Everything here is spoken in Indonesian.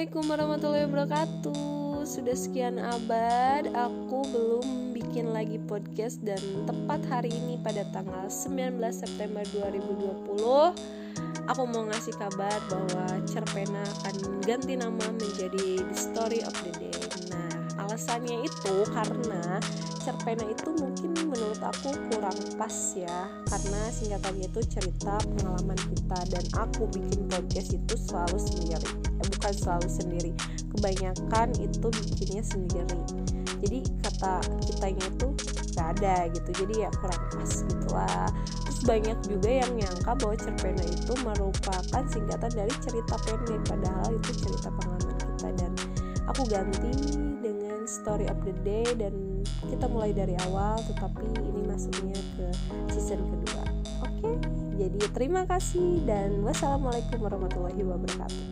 Assalamualaikum warahmatullahi wabarakatuh. Sudah sekian abad Aku belum bikin lagi podcast Dan tepat hari ini pada tanggal 19 September 2020 Aku mau ngasih kabar bahwa Cerpena akan ganti nama menjadi The Story of the Day alasannya itu karena cerpena itu mungkin menurut aku kurang pas ya. Karena singkatannya itu cerita pengalaman kita dan aku bikin podcast itu selalu sendiri. Eh, bukan selalu sendiri. Kebanyakan itu bikinnya sendiri. Jadi kata kitanya itu gak ada gitu. Jadi ya kurang pas gitulah terus banyak juga yang nyangka bahwa cerpena itu merupakan singkatan dari cerita pendek. Padahal itu cerita pengalaman kita. Dan aku ganti dengan story of the day dan kita mulai dari awal tetapi ini masuknya ke season kedua. Oke jadi terima kasih dan wassalamualaikum warahmatullahi wabarakatuh